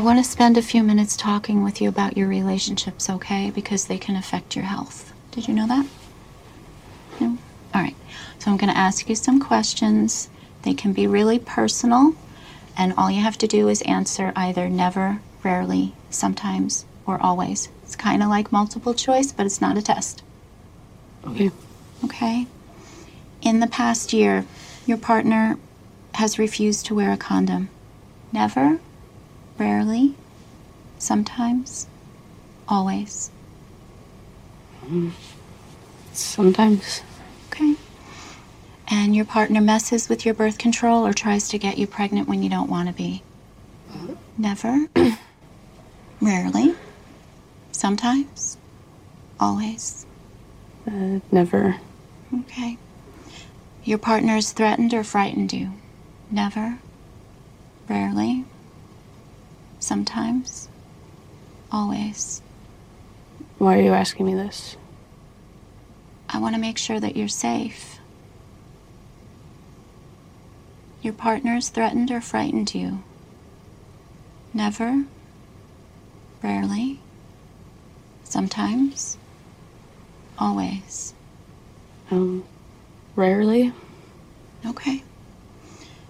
I want to spend a few minutes talking with you about your relationships, okay? Because they can affect your health. Did you know that? No? All right. So I'm going to ask you some questions. They can be really personal, and all you have to do is answer either never, rarely, sometimes, or always. It's kind of like multiple choice, but it's not a test. Okay. Okay? In the past year, your partner has refused to wear a condom. Never, rarely, sometimes, always. Sometimes. Okay. And your partner messes with your birth control or tries to get you pregnant when you don't want to be. Never. Rarely. Sometimes. Always. Uh, never. Okay. Your partner has threatened or frightened you. Never. Rarely. Sometimes. Always. Why are you asking me this? I want to make sure that you're safe. Your partner's threatened or frightened you. Never. Rarely. Sometimes. Always. Um, rarely. Okay.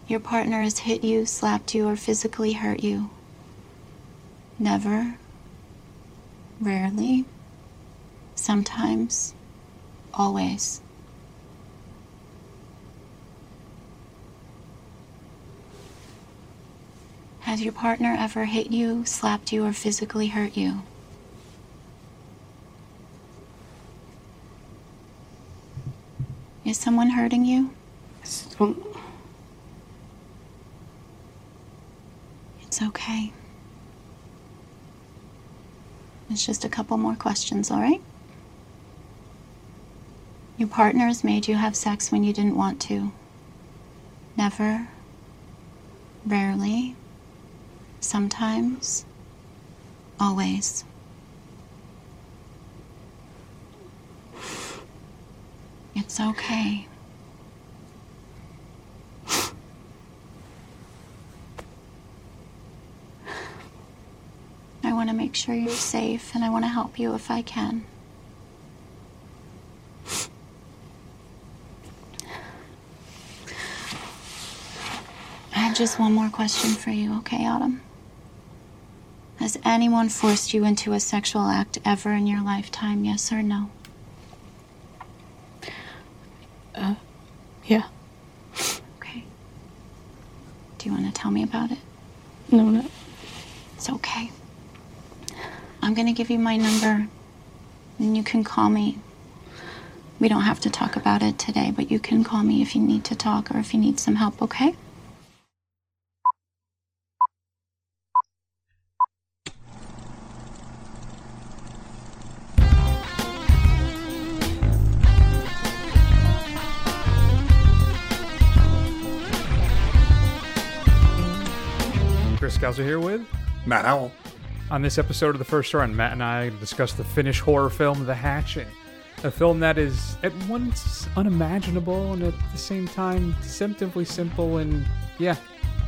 Your partner has hit you, slapped you, or physically hurt you. Never. Rarely. Sometimes. Always. Has your partner ever hit you, slapped you, or physically hurt you? Is someone hurting you? It's okay. It's just a couple more questions, all right? Your partner has made you have sex when you didn't want to. Never. Rarely. Sometimes. Always. It's okay. I want to make sure you're safe and I want to help you if I can. I have just one more question for you, okay, Autumn? Has anyone forced you into a sexual act ever in your lifetime, yes or no? Uh, yeah. Okay. Do you want to tell me about it? No, no. It's okay. I'm gonna give you my number, and you can call me. We don't have to talk about it today, but you can call me if you need to talk or if you need some help, okay? Chris Scouser here with. Matt Howell. On this episode of The First Run, Matt and I discuss the Finnish horror film The Hatching, a film that is at once unimaginable and at the same time deceptively simple and yeah,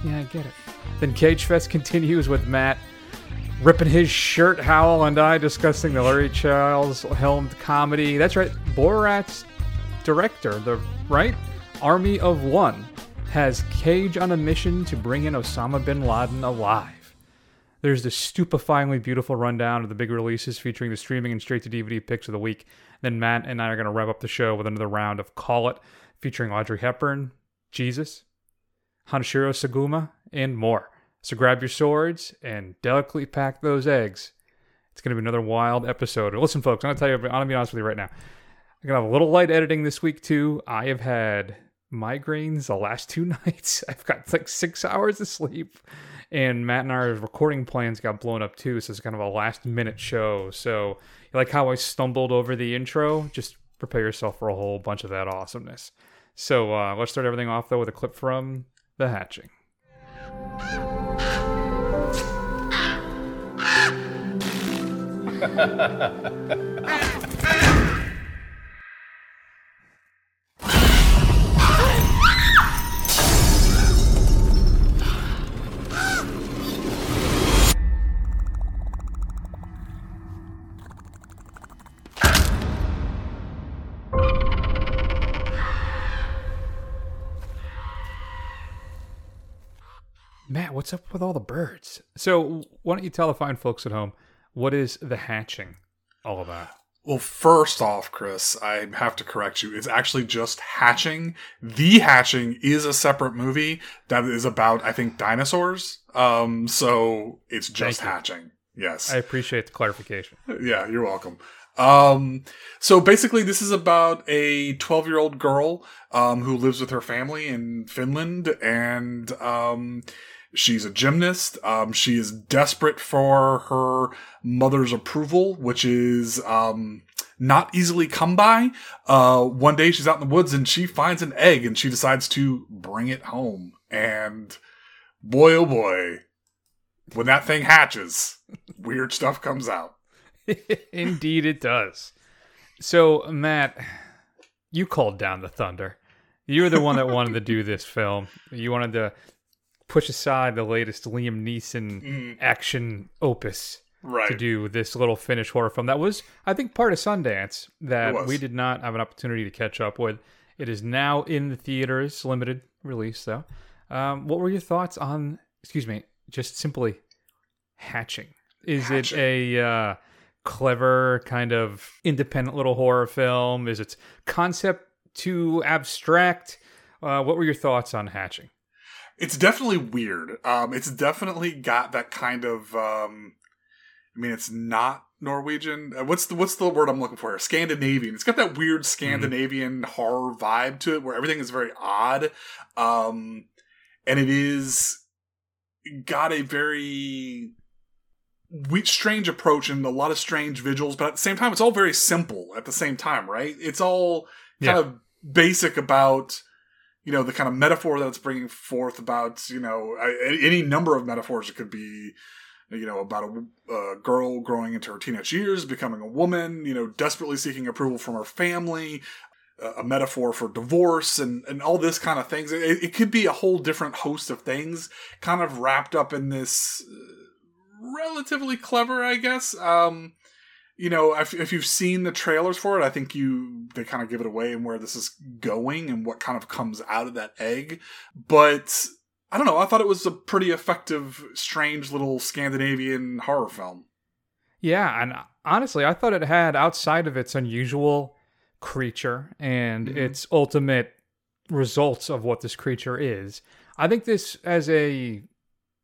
yeah, I get it. Then Cage Fest continues with Matt ripping his shirt, Howell and I discussing the Larry Charles helmed comedy. That's right, Borat's director, the right Army of One, has Cage on a mission to bring in Osama bin Laden alive. There's the stupefyingly beautiful rundown of the big releases featuring the streaming and straight to DVD picks of the week. Then Matt and I are going to wrap up the show with another round of Call It featuring Audrey Hepburn, Jesus, Hanshiro Tsugumo, and more. So grab your swords and delicately pack those eggs. It's going to be another wild episode. Listen, folks, I'm going to tell you, I'm going to be honest with you right now. I'm going to have a little light editing this week, too. I have had migraines the last two nights. I've got like six hours of sleep. And Matt and our recording plans got blown up too, so it's kind of a last minute show. So, like how I stumbled over the intro, just prepare yourself for a whole bunch of that awesomeness. So, uh, let's start everything off though with a clip from The Hatching. what's up with all the birds? So, why don't you tell the fine folks at home what is the hatching all about? Well, first off, Chris, I have to correct you. It's actually just Hatching. The Hatching is a separate movie that is about, I think, dinosaurs. Um, so it's just. Hatching. Yes. I appreciate the clarification. yeah, you're welcome. Um, so basically, this is about a 12 year old girl um, who lives with her family in Finland, and um, she's a gymnast. Um, she is desperate for her mother's approval, which is um, not easily come by. Uh, one day, she's out in the woods and she finds an egg, and she decides to bring it home. And boy, oh boy, when that thing hatches, weird stuff comes out. Indeed, it does. So, Matt, you called down the thunder. You were the one that wanted to do this film. You wanted to push aside the latest Liam Neeson action opus Right. to do this little Finnish horror film that was, I think, part of Sundance that we did not have an opportunity to catch up with. It is now in the theaters, limited release though. Um, what were your thoughts on? Excuse me, just simply hatching. Is Hatching. it a uh, clever kind of independent little horror film? Is its concept too abstract? Uh, what were your thoughts on hatching? It's definitely weird. Um, it's definitely got that kind of. Um, I mean, it's not Norwegian. Uh, what's the what's the word I'm looking for? here? Scandinavian. It's got that weird Scandinavian horror vibe to it, where everything is very odd, um, and it is got a very we- strange approach and a lot of strange visuals, but at the same time, it's all very simple. At the same time, right? It's all kind Yeah. of basic about you know the kind of metaphor that it's bringing forth about you know any number of metaphors. It could be you know about a, a girl growing into her teenage years becoming a woman you know desperately seeking approval from her family a metaphor for divorce and and all this kind of things. It, it could be a whole different host of things kind of wrapped up in this uh, relatively clever i guess. Um you know, if, if you've seen the trailers for it, I think you they kind of give it away and where this is going and what kind of comes out of that egg. But I don't know. I thought it was a pretty effective, strange little Scandinavian horror film. Yeah, and honestly, I thought it had outside of its unusual creature and Mhm. its ultimate results of what this creature is. I think this as a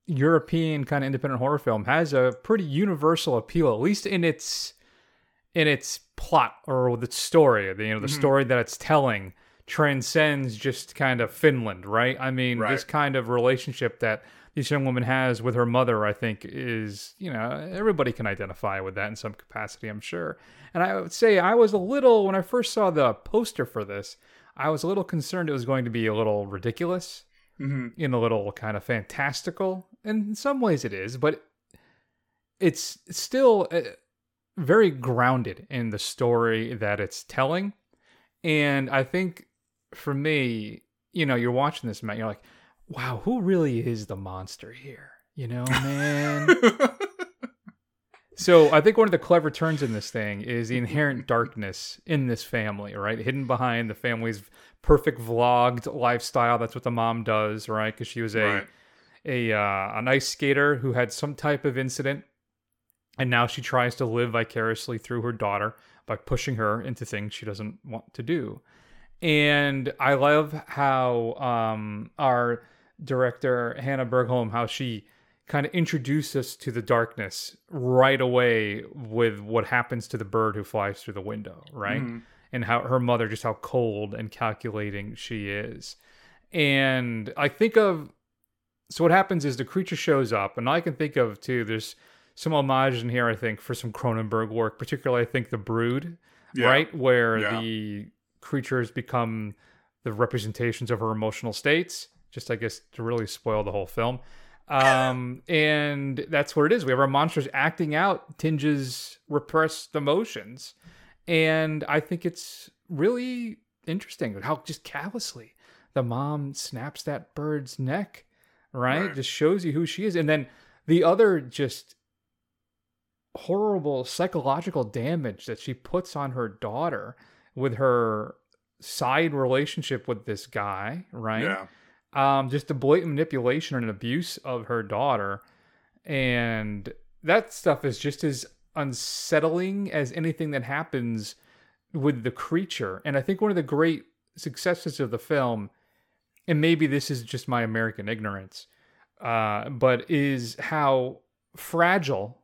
European kind of independent horror film has a pretty universal appeal, at least in its in its plot or the story. the, You know, the Mhm. story that it's telling transcends just kind of Finland, right? I mean, Right. this kind of relationship that this young woman has with her mother, I think, is, you know, everybody can identify with that in some capacity, I'm sure. And I would say I was a little, when I first saw the poster for this, I was a little concerned it was going to be a little ridiculous, hmm in a little kind of fantastical. And in some ways it is, but it's still uh, very grounded in the story that it's telling. And I think for me, you know, you're watching this, Matt, you're like, wow, who really is the monster here? You know, man. So I think one of the clever turns in this thing is the inherent darkness in this family, right? Hidden behind the family's perfect vlogged lifestyle. That's what the mom does, right? Because she was a Right. a uh, an ice skater who had some type of incident, and now she tries to live vicariously through her daughter by pushing her into things she doesn't want to do. And I love how um, our director Hanna Bergholm, how she kind of introduced us to the darkness right away with what happens to the bird who flies through the window, right? Mhm. And how her mother, just how cold and calculating she is. And I think of so what happens is the creature shows up, and I can think of too. There's some homage in here, I think, for some Cronenberg work, particularly I think The Brood, Yeah. right, where Yeah. the creatures become the representations of her emotional states. Just I guess to really spoil the whole film. Um, and that's what it is. We have our monsters acting out Tinja's repressed emotions, and I think it's really interesting how just callously the mom snaps that bird's neck, right? Right. Just shows you who she is. And then the other just horrible psychological damage that she puts on her daughter with her side relationship with this guy, right? Yeah. um, just the blatant manipulation and abuse of her daughter, and that stuff is just as unsettling as anything that happens with the creature. And I think one of the great successes of the film, and maybe this is just my American ignorance, uh, but is how fragile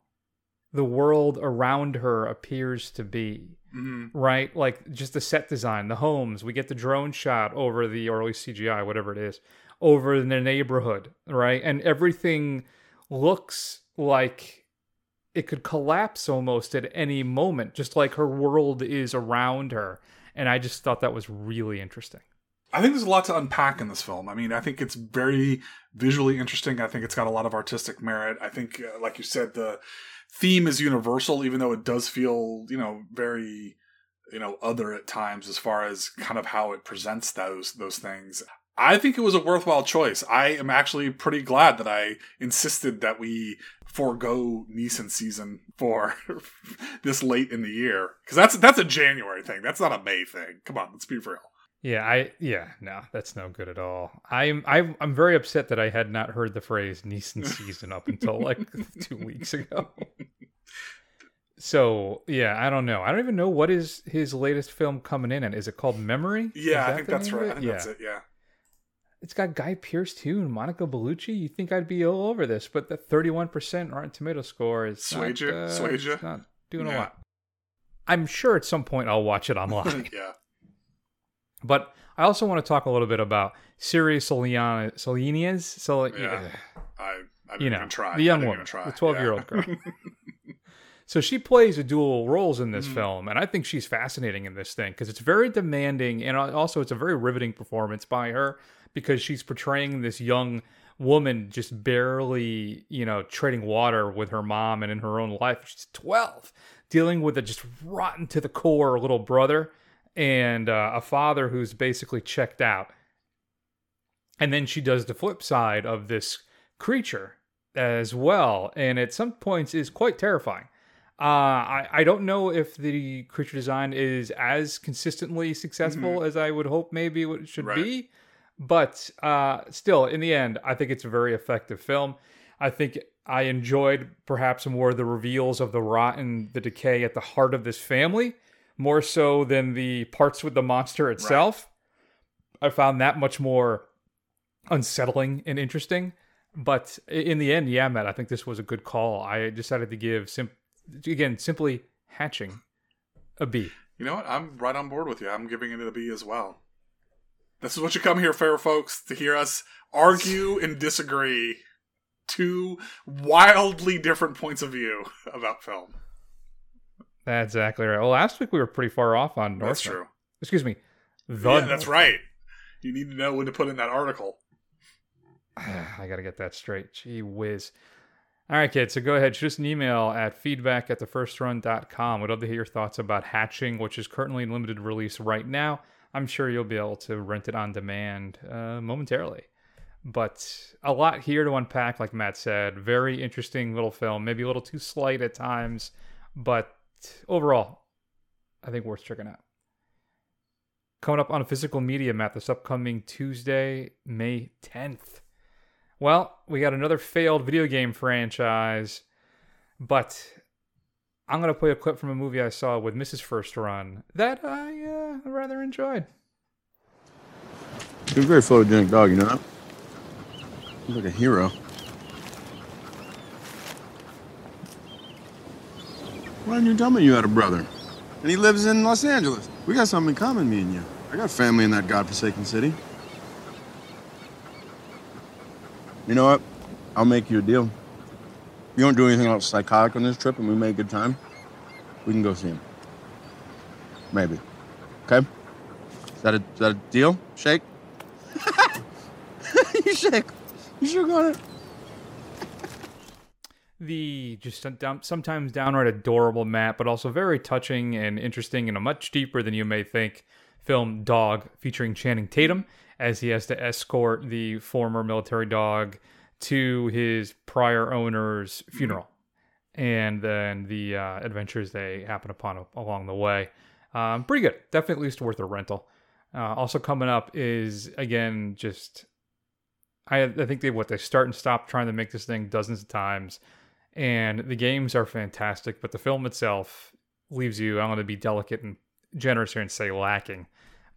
the world around her appears to be. hmm Right? Like just the set design, the homes. We get the drone shot over the, early CGI, whatever it is, over in the neighborhood, right? And everything looks like it could collapse almost at any moment, just like her world is around her. And I just thought that was really interesting. I think there's a lot to unpack in this film. I mean, I think it's very visually interesting. I think it's got a lot of artistic merit. I think, uh, like you said, the theme is universal, even though it does feel, you know, very, you know, other at times as far as kind of how it presents those those things. I think it was a worthwhile choice. I am actually pretty glad that I insisted that we forego Neeson season for this late in the year because that's that's a January thing. That's not a May thing. Come on, let's be real. Yeah, I yeah, no, that's no good at all. I'm I'm I'm very upset that I had not heard the phrase Neeson season up until like two weeks ago. So yeah, I don't know. I don't even know what is his latest film coming in and Is it called Memory? Yeah, I think that's right. I think yeah, that's it. Yeah. it's got Guy Pearce too and Monica Bellucci. You think I'd be all over this, but the 31% Rotten Tomato score is Swayed not, uh, not doing a lot. I'm sure at some point I'll watch it online. yeah. But I also want to talk a little bit about Siri Soliana, Solinias. So, Yeah. I, I you know, try. the young woman, the 12 year old girl. so she plays a dual roles in this Mhm. film, and I think she's fascinating in this thing because it's very demanding, and also it's a very riveting performance by her because she's portraying this young woman just barely, you know, trading water with her mom and in her own life. She's 12, dealing with a just rotten to the core little brother and uh, a father who's basically checked out. And then she does the flip side of this creature as well, and at some points is quite terrifying. Uh, I, I don't know if the creature design is as consistently successful as I would hope maybe it should Right. be, but uh, still, in the end, I think it's a very effective film. I think I enjoyed perhaps more the reveals of the rot and the decay at the heart of this family, more so than the parts with the monster itself. I found that much more unsettling and interesting. But in the end, yeah, Matt, I think this was a good call. I decided to give sim- again simply hatching a B. You know what? I'm right on board with you. I'm giving it a B as well. This is what you come here for, folks, to hear us argue and disagree. Two wildly different points of view about film. That's exactly right. Well, last week we were pretty far off on North. That's true. Excuse me. The yeah, that's right. You need to know when to put in that article. I got to get that straight. Gee whiz. All right, kids. So go ahead. Shoot us an email at feedback at thefirstrun.com. We'd love to hear your thoughts about Hatching, which is currently in limited release right now. I'm sure you'll be able to rent it on demand uh, momentarily. But a lot here to unpack, like Matt said. Very interesting little film. Maybe a little too slight at times, but overall, I think worth checking out. Coming up on physical media, Matt, this upcoming Tuesday, May 10th. Well, we got another failed video game franchise, but I'm going to play a clip from a movie I saw with Mrs. First Run that I uh, rather enjoyed. You're a very photogenic dog, you know that? You're like a hero. Why didn't you tell me you had a brother? And he lives in Los Angeles. We got something in common, me and you. I got family in that godforsaken city. You know what? I'll make you a deal. If You don't do anything else psychotic on this trip and we make a good time, we can go see him. Maybe. Okay? Is that a, is that a deal? Shake? you shake. You sure got it? The just sometimes downright adorable Matt, but also very touching and interesting and a much deeper than you may think film Dog featuring Channing Tatum as he has to escort the former military dog to his prior owner's funeral and then the uh, adventures they happen upon along the way. Um, pretty good. Definitely at least worth a rental. Uh, also coming up is again just I I think they what they start and stop trying to make this thing dozens of times, and the games are fantastic, but the film itself leaves you. I want to be delicate and generous here and say lacking.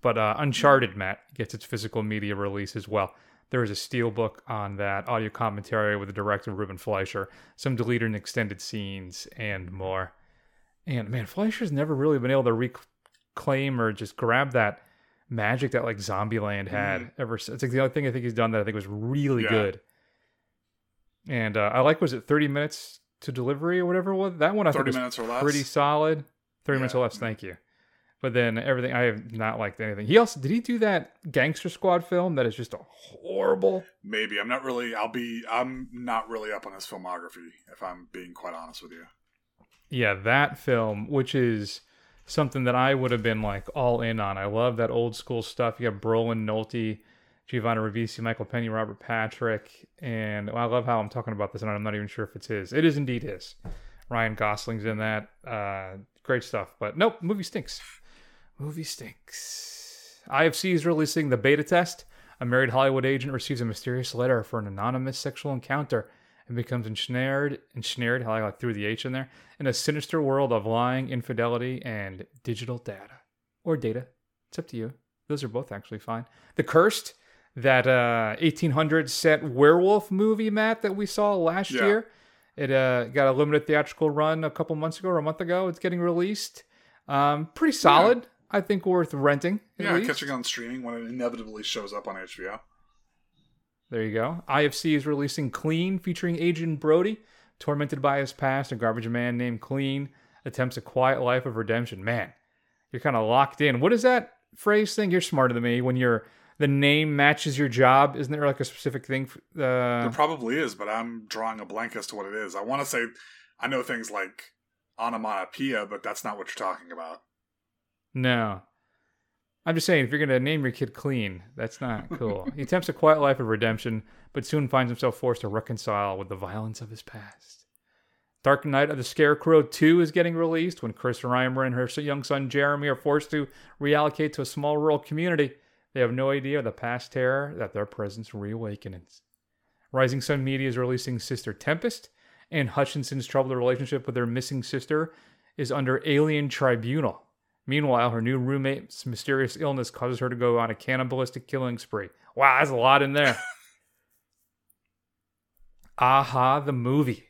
But uh, Uncharted, Matt, gets its physical media release as well. There is a steelbook on that, audio commentary with the director Ruben Fleischer, some deleted and extended scenes, and more. And man, Fleischer's never really been able to reclaim or just grab that magic that like Zombieland had ever since. It's like the only thing I think he's done that I think was really Yeah. good. And uh, I like was it 30 minutes to delivery or whatever it was? That one I think 30 was minutes or less. pretty solid. 30 minutes Yeah. or less, thank you. But then everything I have not liked anything. He also did he do that Gangster Squad film that is just a horrible Maybe. I'm not really, I'll be, I'm not really up on his filmography, if I'm being quite honest with you. Yeah, that film, which is something that I would have been like all in on. I love that old school stuff. You got Brolin, Nolte, Giovanni Ribisi, Michael Peña, Robert Patrick, and I love how I'm talking about this, and I'm not even sure if it's his. It is indeed his. Ryan Gosling's in that. Uh, great stuff. But nope, movie stinks. Movie stinks. IFC is releasing the beta test. A married Hollywood agent receives a mysterious letter for an anonymous sexual encounter and becomes ensnared, ensnared, how I like threw the H in there, in a sinister world of lying, infidelity, and digital data. Or data. It's up to you. Those are both actually fine. The Cursed, that uh, 1800 set werewolf movie, Matt, that we saw last Yeah. year. It uh, got a limited theatrical run a couple months ago or a month ago. It's getting released. Um, pretty solid. I think worth renting. Yeah, least. catching on streaming when it inevitably shows up on HBO. There you go. IFC is releasing Clean, featuring Adrien Brody, tormented by his past. A garbage man named Clean attempts a quiet life of redemption. Man, you're kind of locked in. What is that phrase thing? You're smarter than me. When your the name matches your job, isn't there like a specific thing? f- Uh, There probably is, but I'm drawing a blank as to what it is. I want to say, I know things like onomatopoeia, but that's not what you're talking about. No. I'm just saying, if you're going to name your kid clean, that's not cool. he attempts a quiet life of redemption, but soon finds himself forced to reconcile with the violence of his past. Dark Night of the Scarecrow 2 is getting released when Chris Reimer and her young son Jeremy are forced to reallocate to a small rural community. They have no idea of the past terror that their presence reawakens. Rising Sun Media is releasing Sister Tempest, and Hutchinson's troubled relationship with her missing sister is under alien tribunal. Meanwhile, her new roommate's mysterious illness causes her to go on a cannibalistic killing spree. Wow, that's a lot in there. a-ha, the movie.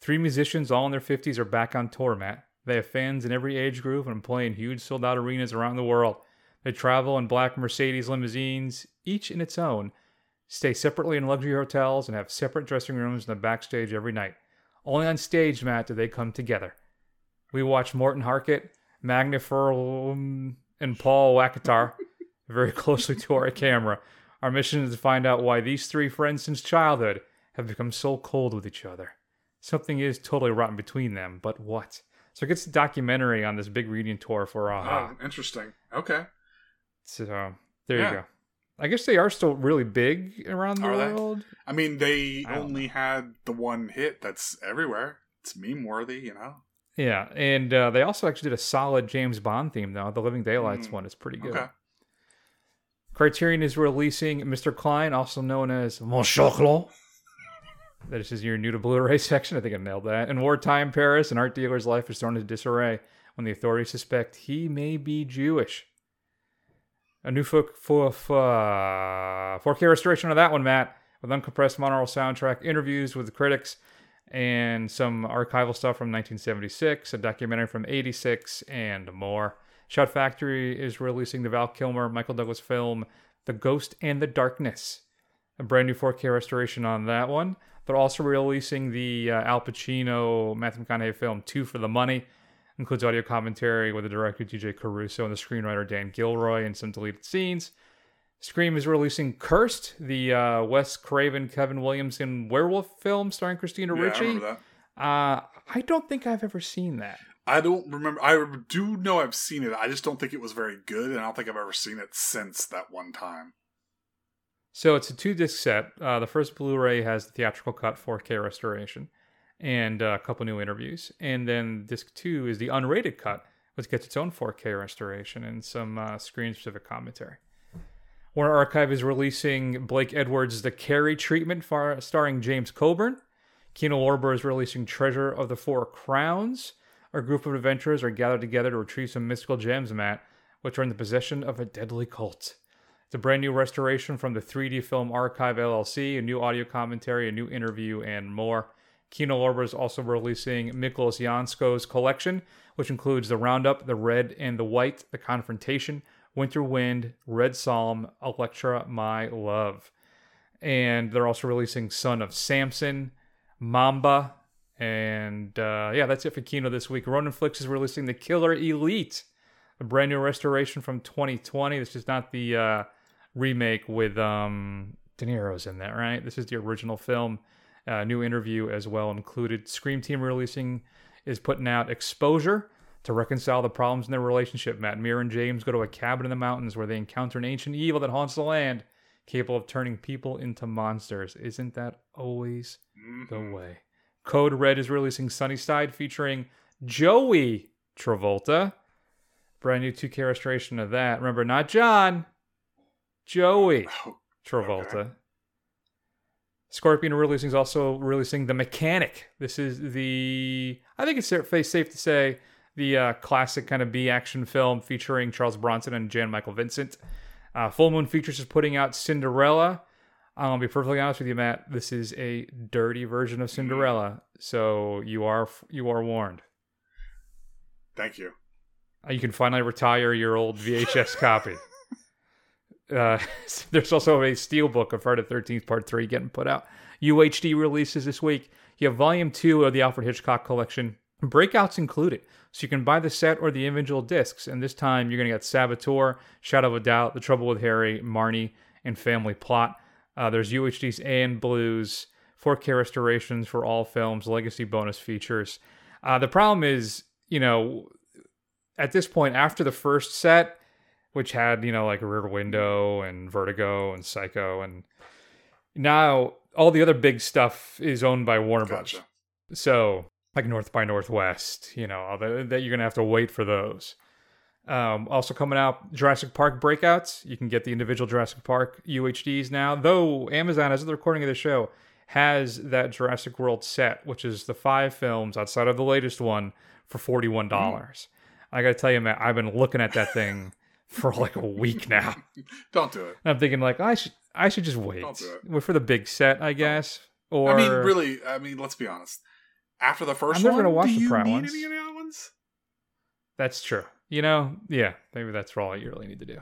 Three musicians, all in their 50s, are back on tour, Matt. They have fans in every age group and play in huge sold out arenas around the world. They travel in black Mercedes limousines, each in its own, stay separately in luxury hotels, and have separate dressing rooms in the backstage every night. Only on stage, Matt, do they come together. We watch Morten Harket, Magna Furlum, and Paul Waaktaar very closely to our camera. Our mission is to find out why these three friends since childhood have become so cold with each other. Something is totally rotten between them, but what? So it gets a documentary on this big reading tour for a-ha. Oh, interesting. Okay. So there Yeah. you go. I guess they are still really big around the Are they? world. I mean, they I only had the one hit that's everywhere. It's meme worthy, you know? Yeah, and uh, they also actually did a solid James Bond theme though. The Living Daylights Mm, one is pretty good. Okay. Criterion is releasing Mr. Klein, also known as Mon Chocolat. That is your new to Blu-ray section. I think I nailed that. In wartime Paris, an art dealer's life is thrown into disarray when the authorities suspect he may be Jewish. A new for, for, for, 4K restoration of that one, Matt, with uncompressed monaural soundtrack, interviews with the critics, and some archival stuff from 1976, a documentary from 86, and more. Shout Factory is releasing the Val Kilmer, Michael Douglas film, The Ghost and the Darkness. A brand new 4K restoration on that one. They're also releasing the uh, Al Pacino, Matthew McConaughey film, Two for the Money. Includes audio commentary with the director DJ Caruso and the screenwriter Dan Gilroy and some deleted scenes. Scream is releasing Cursed, the uh, Wes Craven, Kevin Williamson werewolf film starring Christina Yeah, I Ricci. that. Uh, I don't think I've ever seen that. I don't remember. I do know I've seen it. I just don't think it was very good, and I don't think I've ever seen it since that one time. So it's a two disc set. Uh, the first Blu ray has the theatrical cut 4K restoration and uh, a couple new interviews. And then disc two is the unrated cut, which gets its own 4K restoration and some uh, screen specific commentary. Warner Archive is releasing Blake Edwards' The Carey Treatment, far, starring James Coburn. Kino Lorber is releasing Treasure of the Four Crowns. A group of adventurers are gathered together to retrieve some mystical gems, Matt, which are in the possession of a deadly cult. It's a brand new restoration from the 3D Film Archive LLC, a new audio commentary, a new interview, and more. Kino Lorber is also releasing Miklós Jancsó's collection, which includes The Roundup, The Red and the White, The Confrontation, Winter Wind, Red Psalm, Electra, My Love. And they're also releasing Son of Samson, Mamba, and uh, yeah, that's it for Kino this week. Ronin Flix is releasing The Killer Elite, a brand new restoration from 2020. This is not the uh, remake with um, De Niro's in that, right? This is the original film. Uh, new interview as well included. Scream Team releasing is putting out Exposure to reconcile the problems in their relationship. Matt Mir and James go to a cabin in the mountains where they encounter an ancient evil that haunts the land, capable of turning people into monsters. Isn't that always the way? Code Red is releasing Sunny Side featuring Joey Travolta. Brand new 2K restoration of that. Remember, not John, Joey Oh, Travolta. Scorpion releasing is also releasing The Mechanic. This is the, I think it's safe safe to say, the uh, classic kind of B action film featuring Charles Bronson and Jan Michael Vincent. Uh, Full Moon Features is putting out Cinderella. Gonna be perfectly honest with you, Matt. This is a dirty version of Cinderella, so you are you are warned. Thank you. Uh, You can finally retire your old VHS copy. Uh, there's also a steelbook of Friday the 13th Part 3 getting put out. UHD releases this week. You have Volume 2 of the Alfred Hitchcock collection. Breakouts included. So you can buy the set or the individual discs. And this time you're going to get Saboteur, Shadow of a Doubt, The Trouble with Harry, Marnie, and Family Plot. Uh, there's UHD's and Blues, 4K restorations for all films, legacy bonus features. Uh, the problem is, you know, at this point, after the first set, which had, you know, like Rear Window and Vertigo and Psycho, and now all the other big stuff is owned by Warner Bros. So, like North by Northwest, you know, that, that you're going to have to wait for those. Um, also coming out, Jurassic Park breakouts. You can get the individual Jurassic Park UHDs now. Though Amazon, as of the recording of the show, has that Jurassic World set, which is the five films outside of the latest one for forty-one dollars. I got to tell you, man, I've been looking at that thing for like a week now. Don't do it. And I'm thinking like I should I should just wait. Don't do it. Wait for the big set, I guess. Or I mean, really. I mean, let's be honest. After the 1st I'm never one, gonna watch do the you need ones. any of the other ones? That's true. You know, yeah, maybe that's all you really need to do.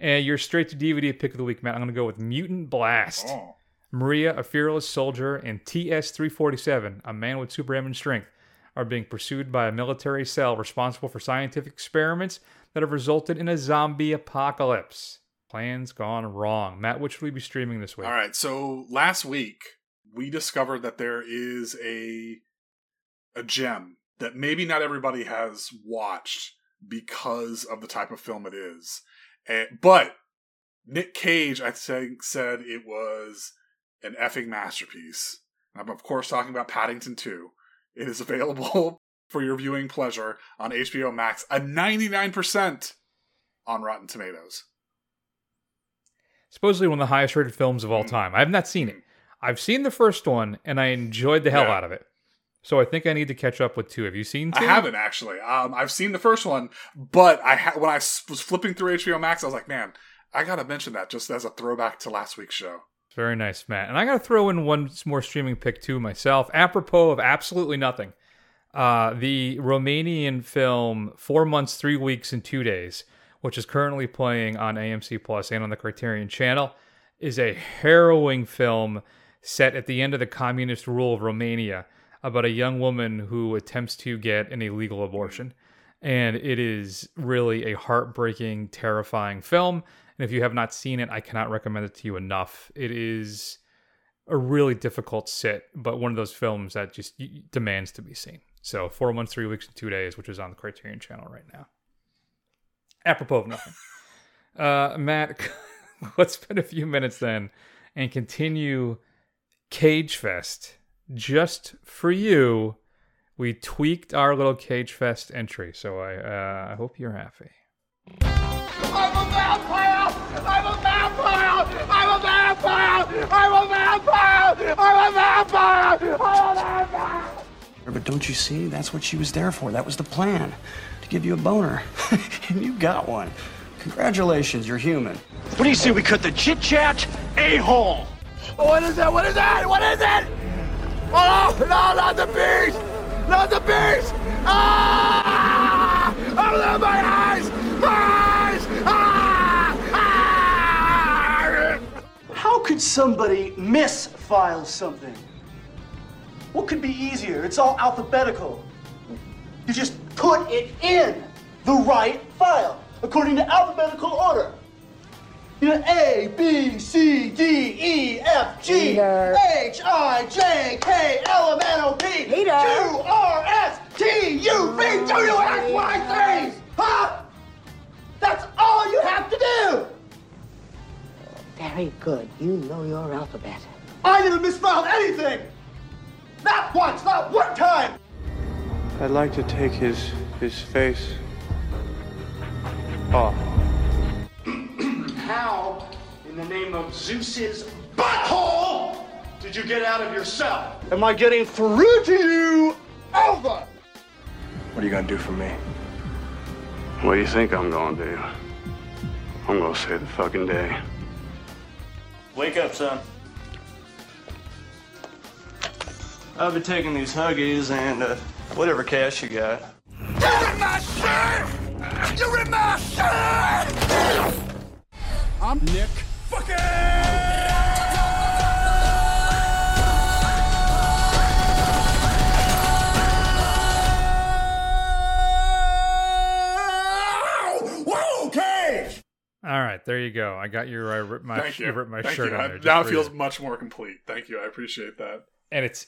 And your straight to DVD pick of the week, Matt. I'm going to go with Mutant Blast. Oh, Maria, a fearless soldier, and TS 347, a man with superhuman strength, are being pursued by a military cell responsible for scientific experiments that have resulted in a zombie apocalypse. Plans gone wrong. Matt, which should we be streaming this week? all right. So last week we discovered that there is a a gem that maybe not everybody has watched because of the type of film it is. Eh, but Nick Cage, I think, said it was an effing masterpiece. I'm of course talking about Paddington 2. It is available for your viewing pleasure on HBO Max, a 99% on Rotten Tomatoes. Supposedly one of the highest rated films of all Mm. time. I have not seen it. I've seen the first one and I enjoyed the hell Yeah. out of it. So I think I need to catch up with two. Have you seen two? I haven't actually. Um, I've seen the first one, but I ha- when I was flipping through HBO Max, I was like, man, I gotta mention that just as a throwback to last week's show. Very nice, Matt. And I got to throw in one more streaming pick too myself, apropos of absolutely nothing. Uh, the Romanian film Four Months, Three Weeks, and Two Days, which is currently playing on AMC Plus and on the Criterion Channel, is a harrowing film set at the end of the communist rule of Romania about a young woman who attempts to get an illegal abortion. And it is really a heartbreaking, terrifying film. And if you have not seen it, I cannot recommend it to you enough. It is a really difficult sit, but one of those films that just demands to be seen. So, four months, three weeks, and two days, which is on the Criterion Channel right now. Apropos of nothing. uh, Matt, let's spend a few minutes then and continue Cage Fest just for you. We tweaked our little Cage Fest entry, so I uh, I hope you're happy. I'm a vampire! I'm a vampire! I'm a vampire! I'm a vampire! I'm a vampire! I'm a vampire! But don't you see? That's what she was there for. That was the plan. To give you a boner. and you got one. Congratulations, you're human. What do you say we cut the chit chat? A hole! What is it? What is it? What is it? Oh, no, not the beast! Not the beast! Ah! Oh, my eyes! My eyes! Ah! Ah! How could somebody misfile something? What could be easier? It's all alphabetical. You just put it in the right file according to alphabetical order. You know, A, B, C, D, E, F, G. H, I, J, K, L, M, N, O, P. Q, R, S, T, U, V, W, X, Y, Z. Huh? That's all you have to do. Very good. You know your alphabet. I never misspelled anything. Not once, not one time. I'd like to take his his face off. How, in the name of Zeus's butthole, did you get out of your cell? Am I getting through to you? Over. What are you gonna do for me? What do you think I'm gonna do? I'm gonna save the fucking day. Wake up, son. I've be taking these huggies and uh, whatever cash you got. You're in my shirt! You're in my shirt! I'm Nick. Whoa, Cage! All right, there you go. I got your I ripped my Thank you. Ripped my Thank shirt you. on I- there. now it feels much more complete. Thank you. I appreciate that. and it's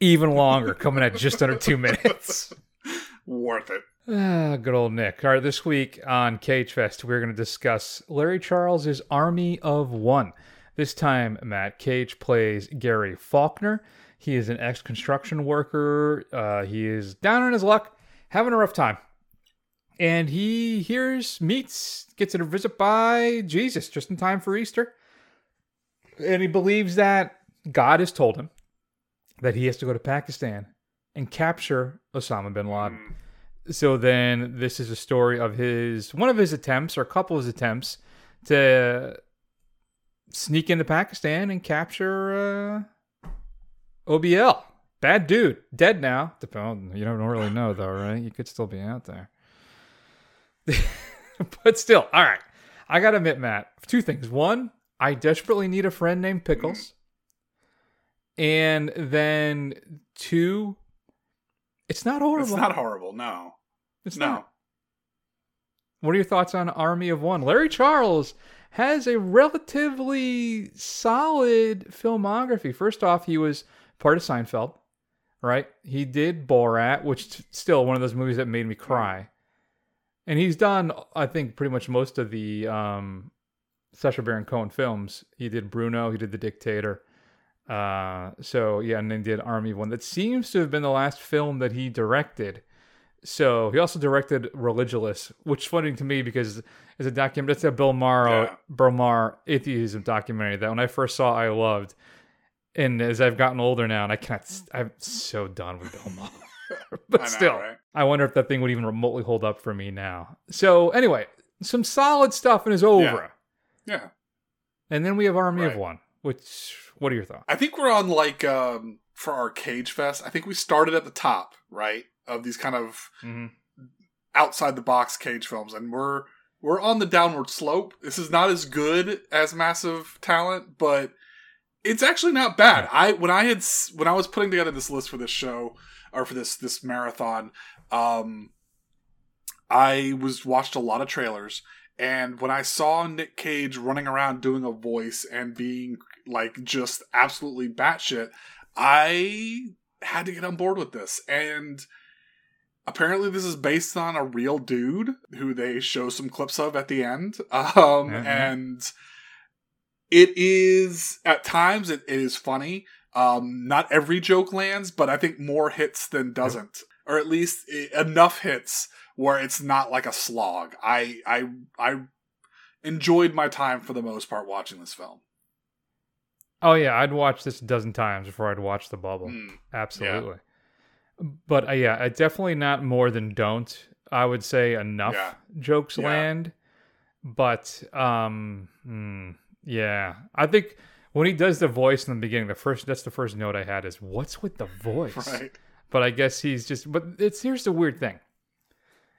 even longer, coming at just under two minutes. Worth it. Ah, good old Nick. All right, this week on Cage Fest, we're going to discuss Larry Charles's Army of One. This time, Matt Cage plays Gary Faulkner. He is an ex construction worker. Uh, he is down on his luck, having a rough time. And he hears, meets, gets a visit by Jesus just in time for Easter. And he believes that God has told him that he has to go to Pakistan and capture Osama bin Laden. So then this is a story of his one of his attempts or a couple of his attempts to sneak into Pakistan and capture uh, OBL. Bad dude, dead now. You don't really know though, right? You could still be out there. but still, all right. I gotta admit, Matt, two things. One, I desperately need a friend named Pickles. And then two, it's not horrible. It's not horrible. No. It's no. not. What are your thoughts on Army of One? Larry Charles has a relatively solid filmography. First off, he was part of Seinfeld, right? He did Borat, which t- still one of those movies that made me cry. And he's done, I think, pretty much most of the um, Sacha Baron Cohen films. He did Bruno, he did The Dictator. Uh, so yeah, and then did Army of One. That seems to have been the last film that he directed. So he also directed Religulous, which is funny to me because it's a documentary. That's a Bill Maher, Yeah. Bill Maher atheism documentary that when I first saw, I loved. And as I've gotten older now, and I can't, I'm so done with Bill Maher. but I know, still, right? I wonder if that thing would even remotely hold up for me now. So anyway, some solid stuff in his over, Yeah. and then we have Army of One. Which, what are your thoughts? I think we're on like um for our Cage Fest. I think we started at the top, right? Of these kind of Mm-hmm. outside the box cage films and we're we're on the downward slope. This is not as good as Massive Talent, but it's actually not bad. I when I had when I was putting together this list for this show or for this this marathon, um I was watched a lot of trailers and when I saw Nick Cage running around doing a voice and being like just absolutely batshit, I had to get on board with this. And apparently, this is based on a real dude who they show some clips of at the end. Um, Mhm. And it is, at times, it, it is funny. Um, not every joke lands, but I think more hits than doesn't. Or at least i enough hits where it's not like a slog. I, I, I enjoyed my time for the most part watching this film. Oh yeah, I'd watch this a dozen times before I'd watch The Bubble. Mm, Absolutely. But uh, yeah, definitely not more than don't. I would say enough Yeah. jokes Yeah. land. But um hmm, yeah. I think when he does the voice in the beginning, the first that's the first note I had is what's with the voice? Right. But I guess he's just but it's here's the weird thing.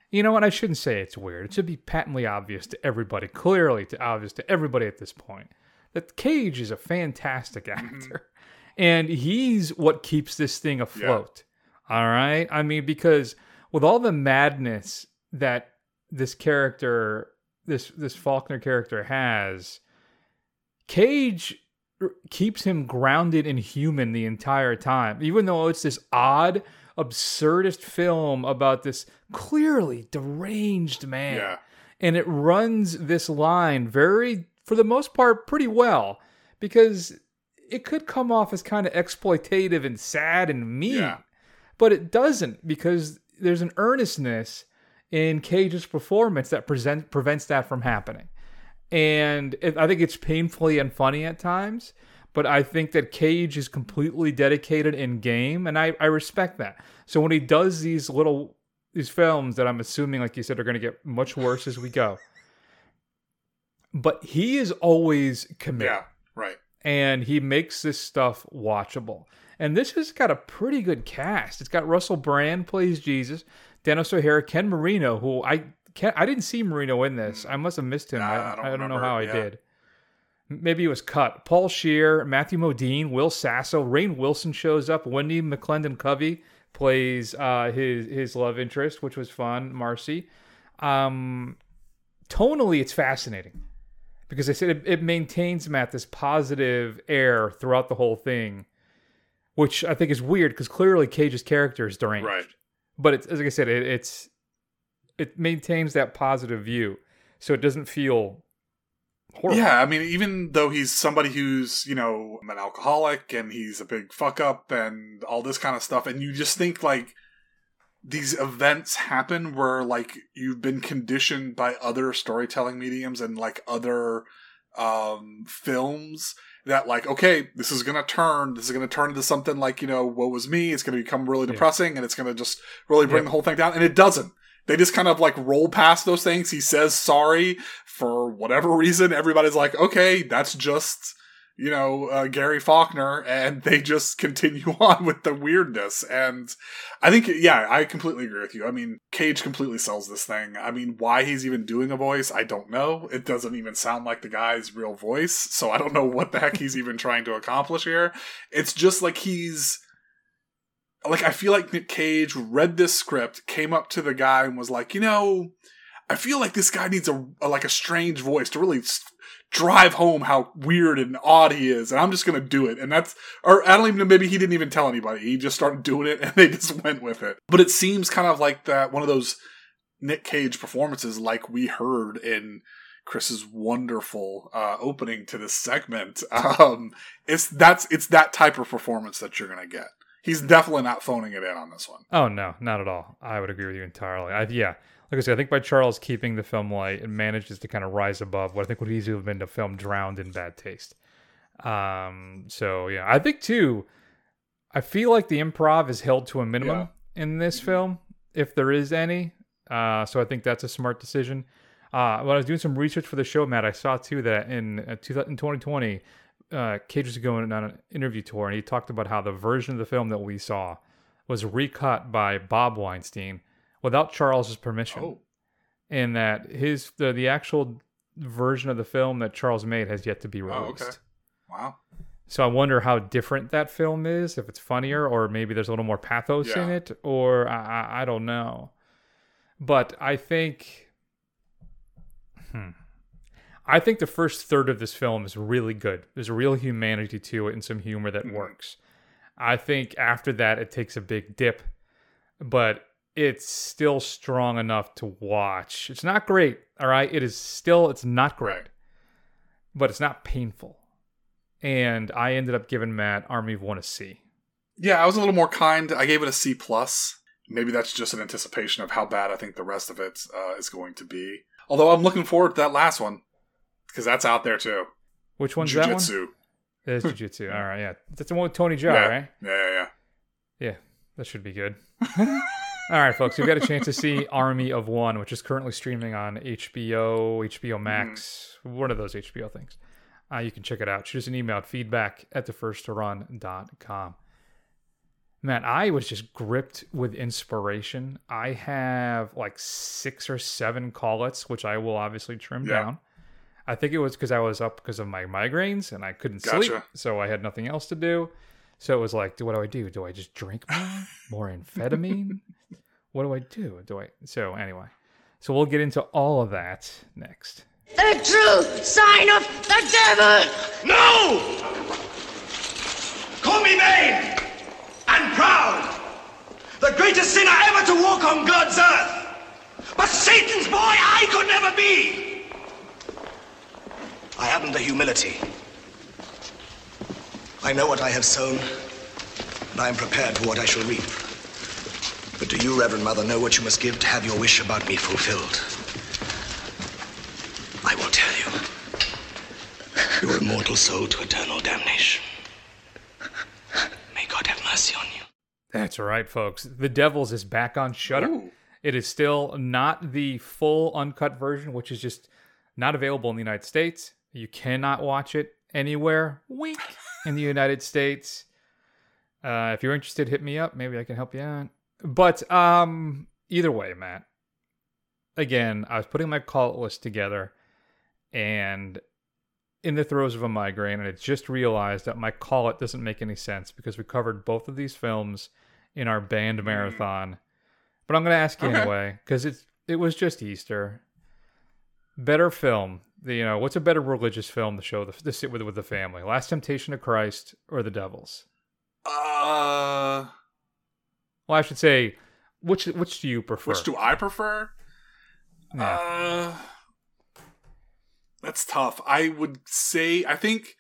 You know what? I shouldn't say it's weird. It should be patently obvious to everybody, clearly to obvious to everybody at this point, that Cage is a fantastic Mm-hmm. actor. And he's what keeps this thing afloat. All right? I mean, because with all the madness that this character, this this Faulkner character has, Cage r- keeps him grounded and human the entire time. Even though it's this odd, absurdist film about this clearly deranged man. Yeah. And it runs this line very, for the most part, pretty well because it could come off as kind of exploitative and sad and mean. Yeah. But it doesn't because there's an earnestness in Cage's performance that present, prevents that from happening and it, I think it's painfully and funny at times. But I think that Cage is completely dedicated in game, and I, I respect that. So when he does these little these films that I'm assuming, like you said, are going to get much worse as we go, but he is always committed Yeah. Right. and he makes this stuff watchable. And this has got a pretty good cast. It's got Russell Brand plays Jesus, Denis O'Hare, Ken Marino, who I Ken, I didn't see Marino in this. I must have missed him. Nah, I, I don't I don't know how I Yeah. did. Maybe he was cut. Paul Scheer, Matthew Modine, Will Sasso, Rainn Wilson shows up. Wendi McLendon-Covey plays uh, his his love interest, which was fun. Marcy. Um, tonally, it's fascinating because I said it, it maintains Matt this positive air throughout the whole thing, which I think is weird because clearly Cage's character is deranged. Right. But it's, as like I said, it, it's it maintains that positive view, so it doesn't feel horrible. Yeah, I mean, even though he's somebody who's, you know, an alcoholic and he's a big fuck up and all this kind of stuff, and you just think like these events happen where like you've been conditioned by other storytelling mediums and like other um films that like okay this is gonna turn this is gonna turn into something like you know what was me it's gonna become really depressing and it's gonna just really bring Yeah. the whole thing down and it doesn't. They just kind of like roll past those things. He says sorry for whatever reason. Everybody's like okay that's just you know uh, gary faulkner and they just continue on with the weirdness. And i think yeah i completely agree with you. I mean cage completely sells this thing. I mean why he's even doing a voice i don't know. It doesn't even sound like the guy's real voice so i don't know what the heck he's even trying to accomplish here. It's just like he's like I feel like Nick Cage read this script, came up to the guy and was like, you know, I feel like this guy needs a, a like a strange voice to really drive home how weird and odd he is, and I'm just gonna do it. And that's, or I don't even know, maybe he didn't even tell anybody. He just started doing it, and they just went with it. But it seems kind of like that one of those Nick Cage performances, like we heard in. Chris's wonderful uh, opening to this segment. Um, it's that's it's that type of performance that you're gonna get. He's definitely not phoning it in on this one. Oh no, not at all. I would agree with you entirely. I, yeah, like I said, I think by Charles keeping the film light, it manages to kind of rise above what I think would easily have been the film drowned in bad taste. Um, so yeah, I think too. I feel like the improv is held to a minimum in this film, if there is any. Uh, so I think that's a smart decision. Uh, when I was doing some research for the show, Matt, I saw too that in, uh, 2000 in 2020, uh, Cage was going on an interview tour, and he talked about how the version of the film that we saw was recut by Bob Weinstein without Charles's permission, Oh. and that his the, the actual version of the film that Charles made has yet to be Oh, released. okay. Wow. So I wonder how different that film is, if it's funnier or maybe there's a little more pathos in it, or I, I, I don't know. But I think, hmm, I think the first third of this film is really good. There's a real humanity to it and some humor that works. I think after that it takes a big dip, but it's still strong enough to watch. It's not great, all right. It is still it's not great, but it's not painful and I ended up giving Matt Army of One a C. Yeah, I was a little more kind. I gave it a C plus. Maybe that's just an anticipation of how bad I think the rest of it uh, is going to be. Although I'm looking forward to that last one. because that's out there too. Which one's that one? Jujitsu. Jujitsu. All right, yeah. That's the one with Tony Jaa, yeah. right? yeah, yeah, yeah. Yeah, that should be good. All right, folks, you've got a chance to see Army of One, which is currently streaming on HBO, HBO Max, one of those HBO things. Uh, you can check it out. Shoot us an email at feedback at thefirstrun.com. Man, I was just gripped with inspiration. I have like six or seven callets, which I will obviously trim Yeah. down. I think it was because I was up because of my migraines and I couldn't sleep, so I had nothing else to do. So it was like, do what do I do? Do I just drink more, more amphetamine? what do I do? Do I? So anyway, so we'll get into all of that next. The true sign of the devil! No! Call me vain and proud. The greatest sinner ever to walk on God's earth. But Satan's boy I could never be. I haven't the humility. I know what I have sown, and I am prepared for what I shall reap. But do you, Reverend Mother, know what you must give to have your wish about me fulfilled? I will tell you. Your immortal soul to eternal damnation. May God have mercy on you. That's right, folks. The Devils is back on Shudder. It is still not the full uncut version, which is just not available in the United States. You cannot watch it anywhere. Wink in the United States. Uh, if you're interested, hit me up. Maybe I can help you out. But um, either way, Matt. Again, I was putting my call list together, and in the throes of a migraine, and I just realized that my call it doesn't make any sense because we covered both of these films in our band marathon. But I'm going to ask you Okay. anyway because it's it was just Easter. Better film, the, you know, what's a better religious film to show the to sit with with the family? Last Temptation of Christ or The Devils? Uh, Well, I should say, which which do you prefer? which do I prefer? Yeah. Uh, that's tough. I would say I think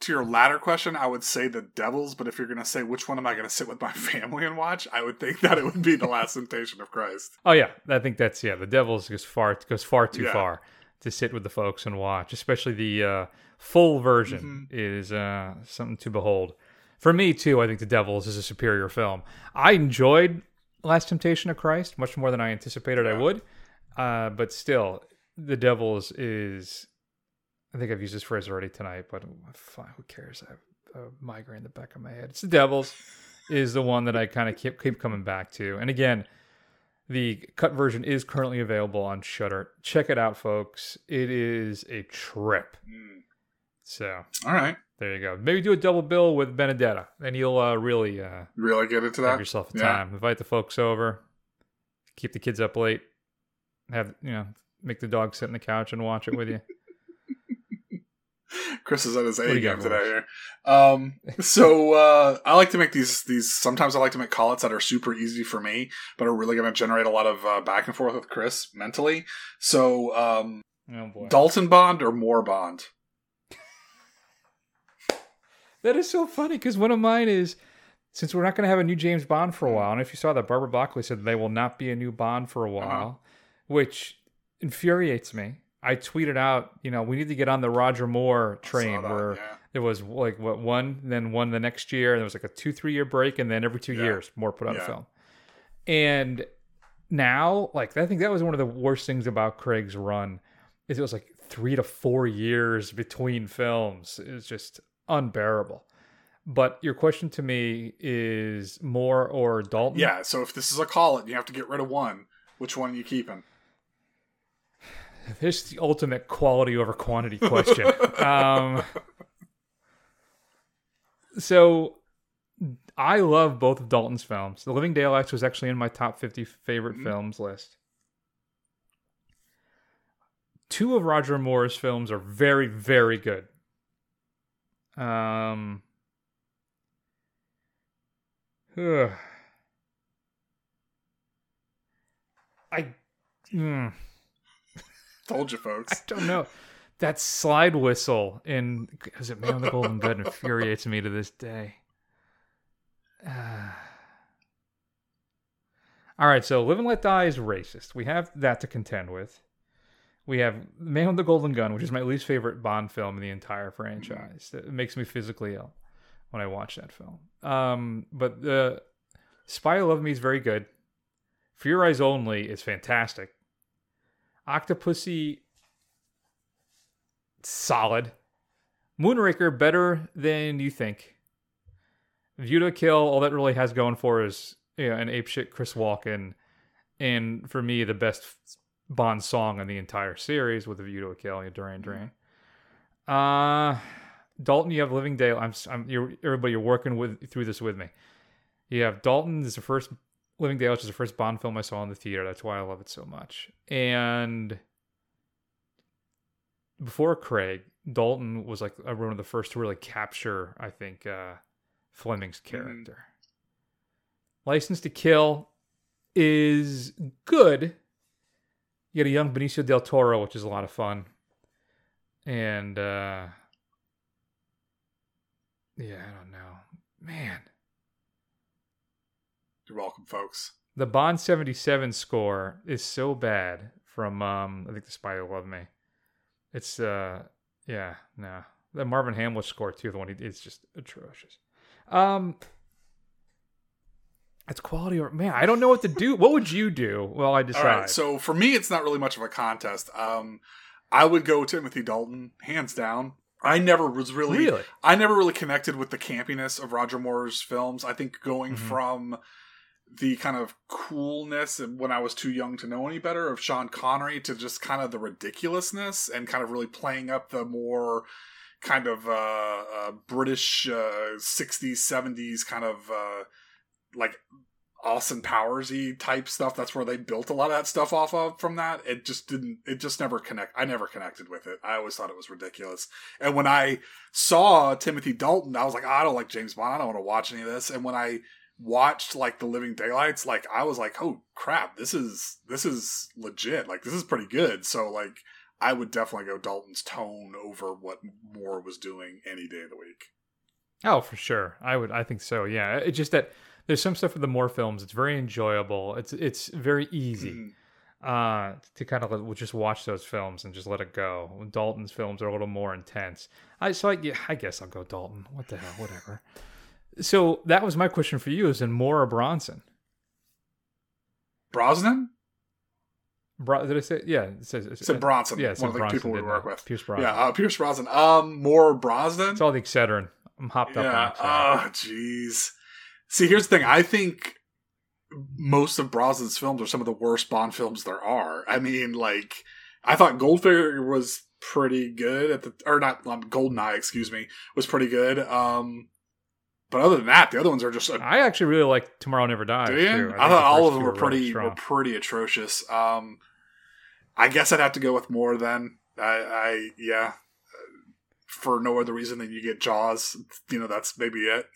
to your latter question, I would say the Devils. But if you're gonna say which one am I gonna sit with my family and watch, I would think that it would be the Last Temptation of Christ. Oh yeah, I think that's yeah. The Devils goes far goes far too Yeah. far to sit with the folks and watch. Especially the uh, full version Mm-hmm. is uh, something to behold. For me too, I think the Devils is a superior film. I enjoyed Last Temptation of Christ much more than I anticipated I would, uh, but still, the Devils is. I think I've used this phrase already tonight, but fine, who cares? I have a migraine in the back of my head. It's the Devils is the one that I kind of keep keep coming back to, and again. The cut version is currently available on Shudder. Check it out, folks. It is a trip. So, All right, there you go. Maybe do a double bill with Benedetta, and you'll uh, really uh, really get into that. have yourself a Yeah. time. Invite the folks over. Keep the kids up late. Have you know? Make the dog sit on the couch and watch it with you. Chris is at his A game today here. Um, so uh, I like to make these these. Sometimes I like to make call-outs that are super easy for me, but are really going to generate a lot of uh, back and forth with Chris mentally. So um, Oh boy, Dalton Bond or Moore Bond? that is so funny because one of mine is since we're not going to have a new James Bond for a while, and if you saw that, Barbara Broccoli said they will not be a new Bond for a Uh-huh. while, which infuriates me. I tweeted out, you know, we need to get on the Roger Moore train that, where yeah. there was like what one, then one the next year, and there was like a two, three year break, and then every two Yeah. years Moore put out a film. And now, like I think that was one of the worst things about Craig's run is it was like three to four years between films. It was just unbearable. But your question to me is Moore or Dalton? Yeah. So if this is a call it, you have to get rid of one. Which one are you keeping? This is the ultimate quality over quantity question. um, so I love both of Dalton's films. The Living Daylights was actually in my top 50 favorite films list. Two of Roger Moore's films are very, very good. Um, ugh. I. mm. Told you, folks. I don't know. That slide whistle in is it Man the Golden Bed infuriates me to this day. All right, so Live and Let Die is racist. We have that to contend with. We have Man with the Golden Gun, which is my least favorite Bond film in the entire franchise. It makes me physically ill when I watch that film. Um, but the Spy Who Loved Me is very good. For Your Eyes Only is fantastic. Octopussy, solid. Moonraker, better than you think. View to Kill, all that really has going for is you know, an apeshit Chris Walken, and for me, the best Bond song in the entire series with a View to a Kill, and Duran Duran. Uh Dalton, you have Living Daylight. I'm, I'm you're, everybody, you're working with through this with me. You have Dalton. This is the first Living Daylight is the first Bond film I saw in the theater. That's why I love it so much. And before Craig, Dalton was like one of the first to really capture, I think, uh, Fleming's character. License to Kill is good. You get a young Benicio del Toro, which is a lot of fun. And uh yeah, I don't know. Man, You're welcome, folks. the Bond 77 score is so bad from um I think The Spy Who Loved Me. It's uh yeah, no. The Marvin Hamlish score too, the one he it's just atrocious. Um it's quality or man, I don't know what to do. What would you do? Well, I decide. All right, so for me, it's not really much of a contest. Um, I would go Timothy Dalton, hands down. I never was really, Really? I never really connected with the campiness of Roger Moore's films. I think going Mhm. from the kind of coolness when I was too young to know any better of Sean Connery to just kind of the ridiculousness and kind of really playing up the more kind of uh, uh, British uh, 60s, 70s kind of uh, like Austin Powersy type stuff. That's where they built a lot of that stuff off of from that. It just didn't, it just never connect. I never connected with it. I always thought it was ridiculous. And when I saw Timothy Dalton, I was like, "Oh, I don't like James Bond. I don't want to watch any of this. And when I watched like the Living Daylights, like I was like, oh crap, this is, this is legit. Like this is pretty good. So like, I would definitely go Dalton's tone over what Moore was doing any day of the week. Oh, for sure. I would. I think so. Yeah. It's just that there's some stuff with the Moore films. It's very enjoyable. It's it's very easy uh, to kind of let, just watch those films and just let it go. Dalton's films are a little more intense. I so I, yeah, I guess I'll go Dalton. What the hell? Whatever. So that was my question for you: Is in or Bronson? Brosnan? Bro, did I say? Yeah, it says It said Bronson. Yeah, it one of the Bronson, people we work it? with. Pierce Brosnan. Yeah, uh, Pierce Brosnan. Um, more Brosnan. It's all the Excedrin. I'm hopped up Yeah. on Excedrin. Oh, jeez. See, here's the thing. I think most of Brosnan's films are some of the worst Bond films there are. I mean, like, I thought Goldfinger was pretty good at the, or not, um, Goldeneye, excuse me, was pretty good. Um, but other than that, the other ones are just. I actually really like Tomorrow Never Dies. Do you? Too. I, think thought all of them were pretty strong. were pretty atrocious. Um, I guess I'd have to go with more then. I, I yeah. For no other reason than you get Jaws, you know that's maybe it.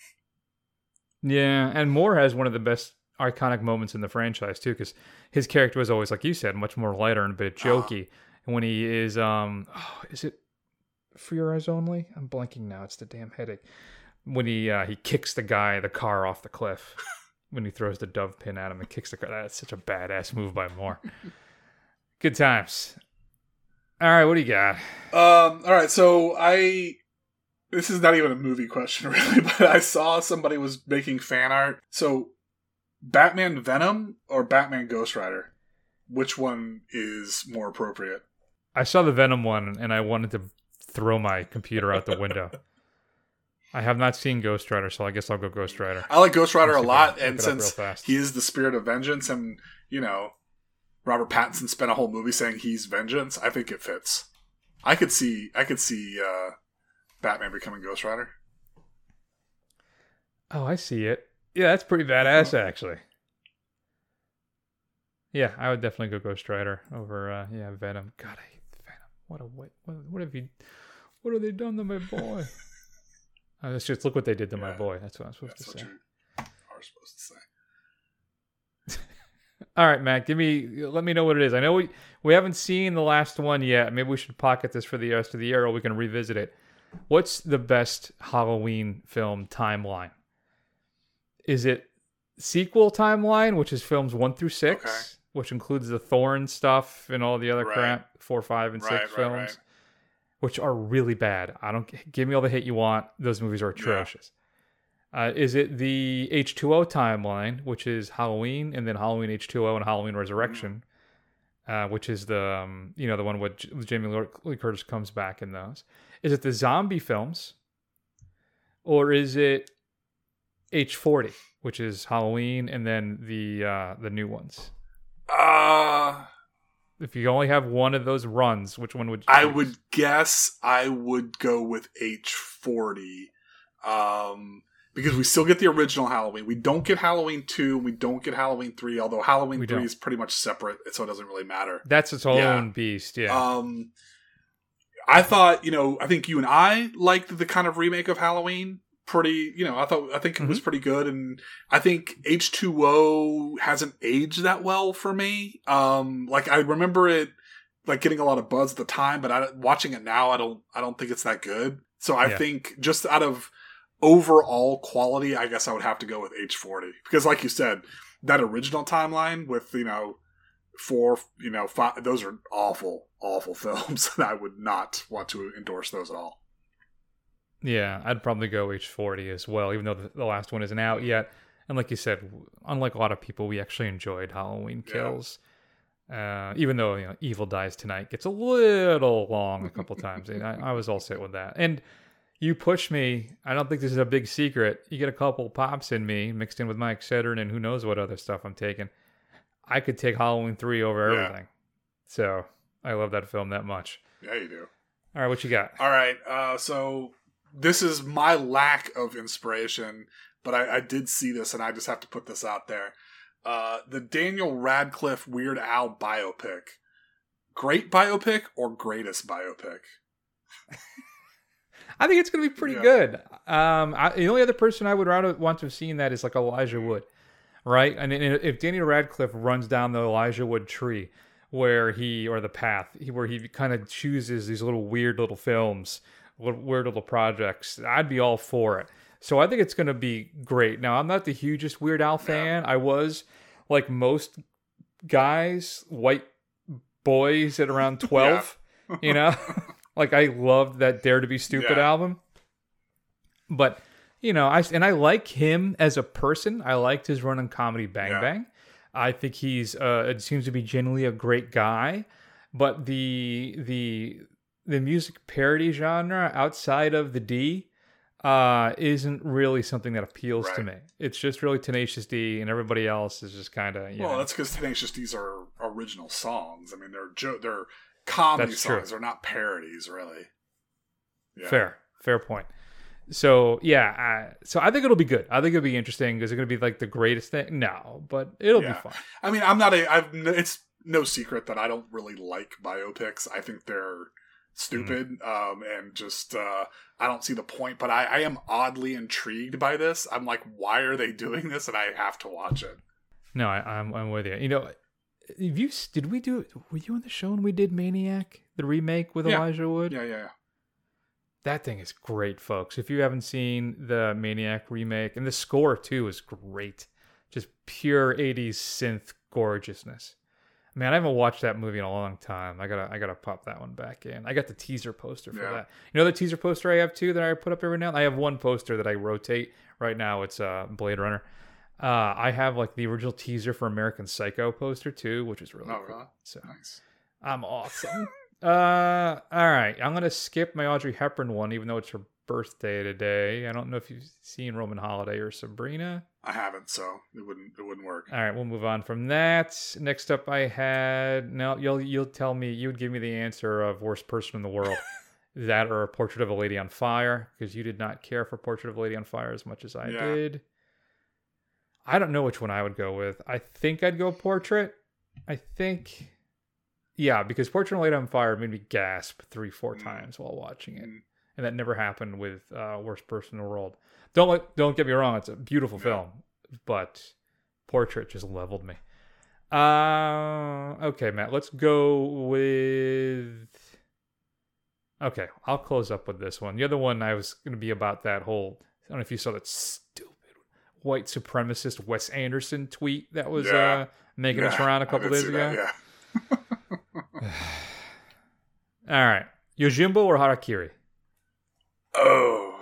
Yeah, and Moore has one of the best iconic moments in the franchise too, because his character was always, like you said, much more lighter and a bit jokey. And when he is, um, oh, is it for your eyes only? I'm blanking now. It's the damn headache. When he uh, he kicks the guy, the car off the cliff. when he throws the dove pin at him and kicks the car. That's such a badass move by Moore. Good times. All right, what do you got? Um, all right, so I this is not even a movie question really, but I saw somebody was making fan art. So Batman Venom or Batman Ghost Rider? Which one is more appropriate? I saw the Venom one and I wanted to throw my computer out the window. I have not seen Ghost Rider, so I guess I'll go Ghost Rider. I like Ghost Rider a lot, and look it up real since he is the spirit of vengeance, and you know, Robert Pattinson spent a whole movie saying he's vengeance, I think it fits. I could see, I could see uh, Batman becoming Ghost Rider. Oh, I see it. Yeah, that's pretty badass, actually. Yeah, I would definitely go Ghost Rider over, uh, yeah, Venom. God, I hate Venom. What a? What, what have you? What have they done to my boy? uh, let's just look what they did to my boy. That's what I'm supposed That's to say. are supposed to say. All right, Matt, give me let me know what it is. I know we we haven't seen the last one yet. Maybe we should pocket this for the rest of the year, or we can revisit it. What's the best Halloween film timeline? Is it sequel timeline, which is films one through six? which includes the Thorn stuff and all the other Right. crap, four, five, and Right, six right, films. Which are really bad. I don't give me all the hate you want. Those movies are atrocious. Uh, is it the H2O timeline, which is Halloween and then Halloween H2O and Halloween Resurrection, uh, which is the um, you know the one with Jamie Lee Curtis comes back in those? Is it the zombie films, or is it H40, which is Halloween and then the uh, the new ones? Uh If you only have one of those runs, which one would you I choose? would guess I would go with H40. Um because we still get the original Halloween. We don't get Halloween 2, we don't get Halloween 3, although Halloween We 3 don't. is pretty much separate, so it doesn't really matter. That's its Yeah. own beast. Yeah. Um, I thought, you know, I think you and I liked the kind of remake of Halloween pretty, you know, I thought, I think it was pretty good. And I think H2O hasn't aged that well for me. Um, like I remember it, like getting a lot of buzz at the time, but I, watching it now, I don't, I don't think it's that good. So I Yeah. think just out of overall quality, I guess I would have to go with H40 because like you said, that original timeline with, you know, four, you know, five, those are awful, awful films. and I would not want to endorse those at all. Yeah, I'd probably go H40 as well, even though the, the last one isn't out yet. And like you said, unlike a lot of people, we actually enjoyed Halloween Yeah. Kills. Uh, even though you know Evil Dies Tonight gets a little long a couple times, I, I was all set with that. And you push me. I don't think this is a big secret. You get a couple pops in me mixed in with my Excedrin and who knows what other stuff I'm taking. I could take Halloween three over Yeah. everything. So I love that film that much. Yeah, you do. All right, what you got? All right. Uh, so this is my lack of inspiration, but I, I did see this and I just have to put this out there. Uh, the Daniel Radcliffe Weird Al biopic. Great biopic or greatest biopic? I think it's going to be pretty Yeah. good. Um, I, the only other person I would rather want to have seen that is like Elijah Wood, right? And if Daniel Radcliffe runs down the Elijah Wood tree, where he or the path, where he kind of chooses these little weird little films, weird little projects, I'd be all for it. So I think it's going to be great. Now I'm not the hugest Weird Al fan. I was like most guys, white boys at around twelve. You know, like I loved that Dare to Be Stupid Yeah. album. But you know, I and I like him as a person. I liked his run on comedy Bang Yeah. Bang. I think he's uh it seems to be genuinely a great guy. But the the the music parody genre outside of the D uh isn't really something that appeals to me. It's just really Tenacious D and everybody else is just kind of you Well, know. that's because Tenacious D's are original songs. I mean, they're jo- they're comedy That's true. songs. They're not parodies, really. Yeah. Fair, fair point. So yeah, uh, so I think it'll be good. I think it'll be interesting. Is it going to be like the greatest thing? No, but it'll Yeah. be fun. I mean, I'm not a. I've. It's no secret that I don't really like biopics. I think they're stupid, um, and just uh, I don't see the point. But I, I am oddly intrigued by this. I'm like, why are they doing this? And I have to watch it. No, I, I'm I'm with you. You know, have you did we do? Were you on the show when we did Maniac, the remake with Yeah. Elijah Wood? Yeah, yeah, yeah. That thing is great, folks. If you haven't seen the Maniac remake, and the score too is great, just pure '80s synth gorgeousness. Man, I haven't watched that movie in a long time. I gotta, I gotta pop that one back in. I got the teaser poster for Yeah. that. You know the teaser poster I have too that I put up every now. I have one poster that I rotate right now. It's uh, Blade Runner. Uh, I have like the original teaser for American Psycho poster too, which is really Oh, cool. really? So Nice. I'm awesome. uh, all right. I'm gonna skip my Audrey Hepburn one, even though it's her birthday today. I don't know if you've seen Roman Holiday or Sabrina. I haven't, so it wouldn't. It wouldn't work. All right, we'll move on from that. Next up, I had now you'll you'll tell me you would give me the answer of worst person in the world. that or a Portrait of a Lady on Fire because you did not care for Portrait of a Lady on Fire as much as I Yeah. did. I don't know which one I would go with. I think I'd go Portrait. I think, yeah, because Portrait of a Lady on Fire made me gasp three, four Mm. times while watching it, Mm. And that never happened with uh, Worst Person in the World. Don't don't get me wrong; it's a beautiful Yeah. film, but Portrait just leveled me. Uh, okay, Matt, let's go with. Okay, I'll close up with this one. The other one I was going to be about that whole. I don't know if you saw that stupid white supremacist Wes Anderson tweet that was Yeah. uh, making us Yeah, around a couple days ago. that, yeah. All right, Yojimbo or Harakiri? Oh,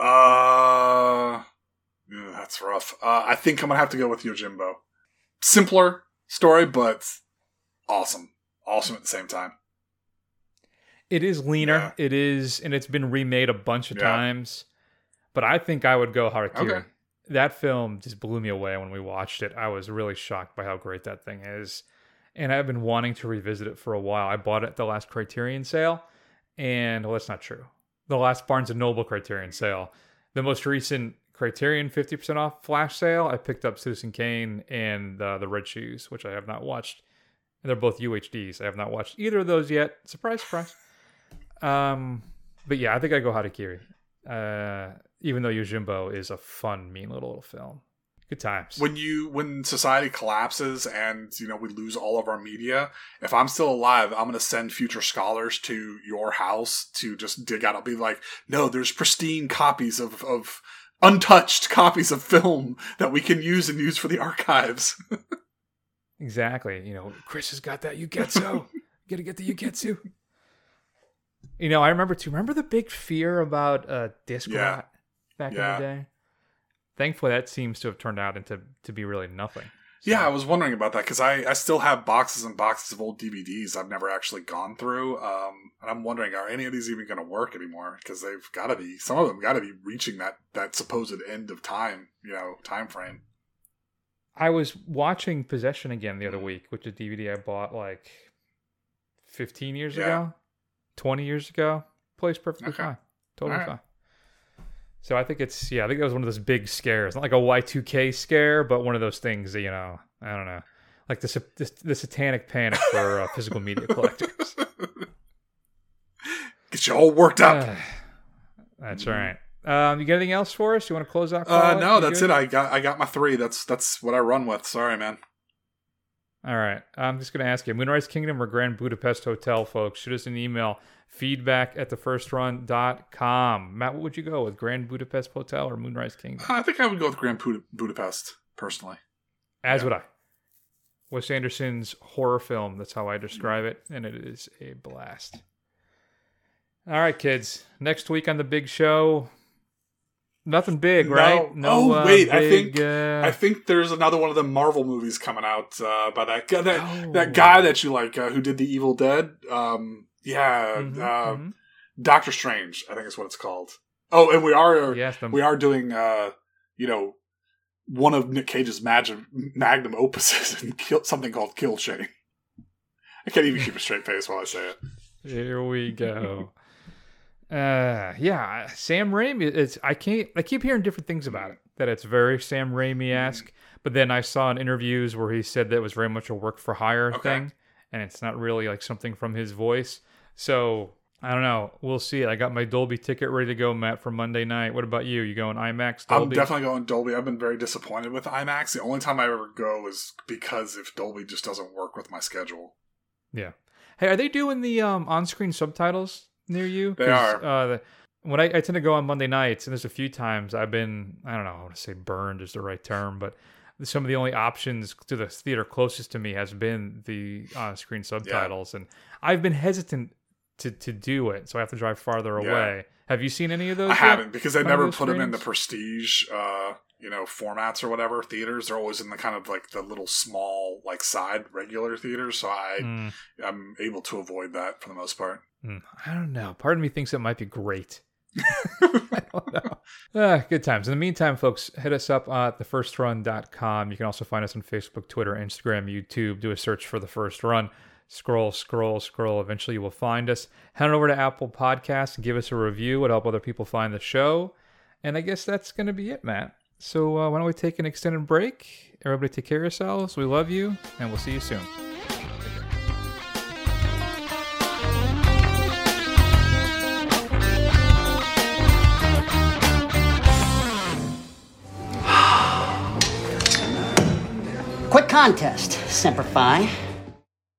uh, that's rough. Uh, I think I'm gonna have to go with Yojimbo. Simpler story, but awesome, awesome at the same time. It is leaner. It is, and it's been remade a bunch of Yeah. times. But I think I would go Harakiri. Okay. That film just blew me away when we watched it. I was really shocked by how great that thing is, and I've been wanting to revisit it for a while. I bought it at the last Criterion sale, and well, that's not true. The last Barnes and Noble Criterion sale, the most recent Criterion fifty percent off flash sale, I picked up Citizen Kane and uh, the Red Shoes, which I have not watched. And they're both UHDs. I have not watched either of those yet. Surprise, surprise. Um, but yeah, I think I go Harakiri. Uh, even though Yojimbo is a fun, mean little little film. Good times. When you when society collapses and you know we lose all of our media, if I'm still alive, I'm gonna send future scholars to your house to just dig out. I'll be like, no, there's pristine copies of of untouched copies of film that we can use and use for the archives. Exactly. You know, Chris has got that Yugetsu. Gotta get the Yugetsu. You know, I remember too. Remember the big fear about uh, disc Yeah. rot back Yeah. in the day? Thankfully, that seems to have turned out into to be really nothing. Yeah, I was wondering about that because I, I still have boxes and boxes of old DVDs I've never actually gone through. Um, and I'm wondering, are any of these even going to work anymore? Because they've got to be, some of them got to be reaching that, that supposed end of time, you know, time frame. I was watching Possession again the other week, which is a DVD I bought like 15 years Yeah. ago, 20 years ago. Plays perfectly Okay. fine. Totally All right. fine. So I think it's, yeah, I think that was one of those big scares. Not like a Y2K scare, but one of those things that, you know, I don't know. Like the, the, the satanic panic for uh, physical media collectors. Get you all worked up. That's right. Um, you got anything else for us? You want to close out? Uh, no, that's good? it. I got, I got my three. That's, that's what I run with. Sorry, man. All right. I'm just going to ask you Moonrise Kingdom or Grand Budapest Hotel, folks? Shoot us an email feedback at thefirstrun.com. Matt, what would you go with? Grand Budapest Hotel or Moonrise Kingdom? I think I would go with Grand Buda- Budapest personally. As would I. Wes Anderson's horror film. That's how I describe it. And it is a blast. All right, kids. Next week on the big show. Nothing big, right? No. Oh uh, wait, I think uh, I think there's another one of the Marvel movies coming out uh, by that guy that Oh. that guy that you like uh, who did the Evil Dead. Um, yeah, Mhm, uh, mhm. Doctor Strange, I think is what it's called. Oh, and we are Yes, the- we are doing uh, you know one of Nick Cage's magnum magnum opuses and kill, something called Kill Chain. I can't even keep a straight face while I say it. Here we go. Uh, yeah, Sam Raimi. It's I can't. I keep hearing different things about it. That it's very Sam Raimi esque. But then I saw in interviews where he said that it was very much a work for hire Okay. thing, and it's not really like something from his voice. So I don't know. We'll see. I got my Dolby ticket ready to go, Matt, for Monday night. What about you? You going IMAX? I'm definitely going Dolby. I've been very disappointed with IMAX. The only time I ever go is because if Dolby just doesn't work with my schedule. Yeah. Hey, are they doing the um, on-screen subtitles near you? They are. Uh, the, when I, I tend to go on Monday nights, and there's a few times I've been, I don't know, I want to say burned is the right term, but some of the only options to the theater closest to me has been the on-screen subtitles, and I've been hesitant to, to do it, so I have to drive farther Yeah. away. Have you seen any of those? I yet? haven't because I never put them in the prestige, uh, you know, formats or whatever theaters. They're always in the kind of like the little small, like side regular theaters. So I, Mm. I'm able to avoid that for the most part. Mm, I don't know. Part of me thinks it might be great. I don't know. Ah, good times. In the meantime, folks, hit us up at thefirstrun.com. You can also find us on Facebook, Twitter, Instagram, YouTube. Do a search for The First Run. Scroll, scroll, scroll. Eventually, you will find us. Head on over to Apple Podcasts and give us a review. It'll help other people find the show. And I guess that's going to be it, Matt. So uh, why don't we take an extended break? Everybody take care of yourselves. We love you, and we'll see you soon. Quick contest, Semper Fi.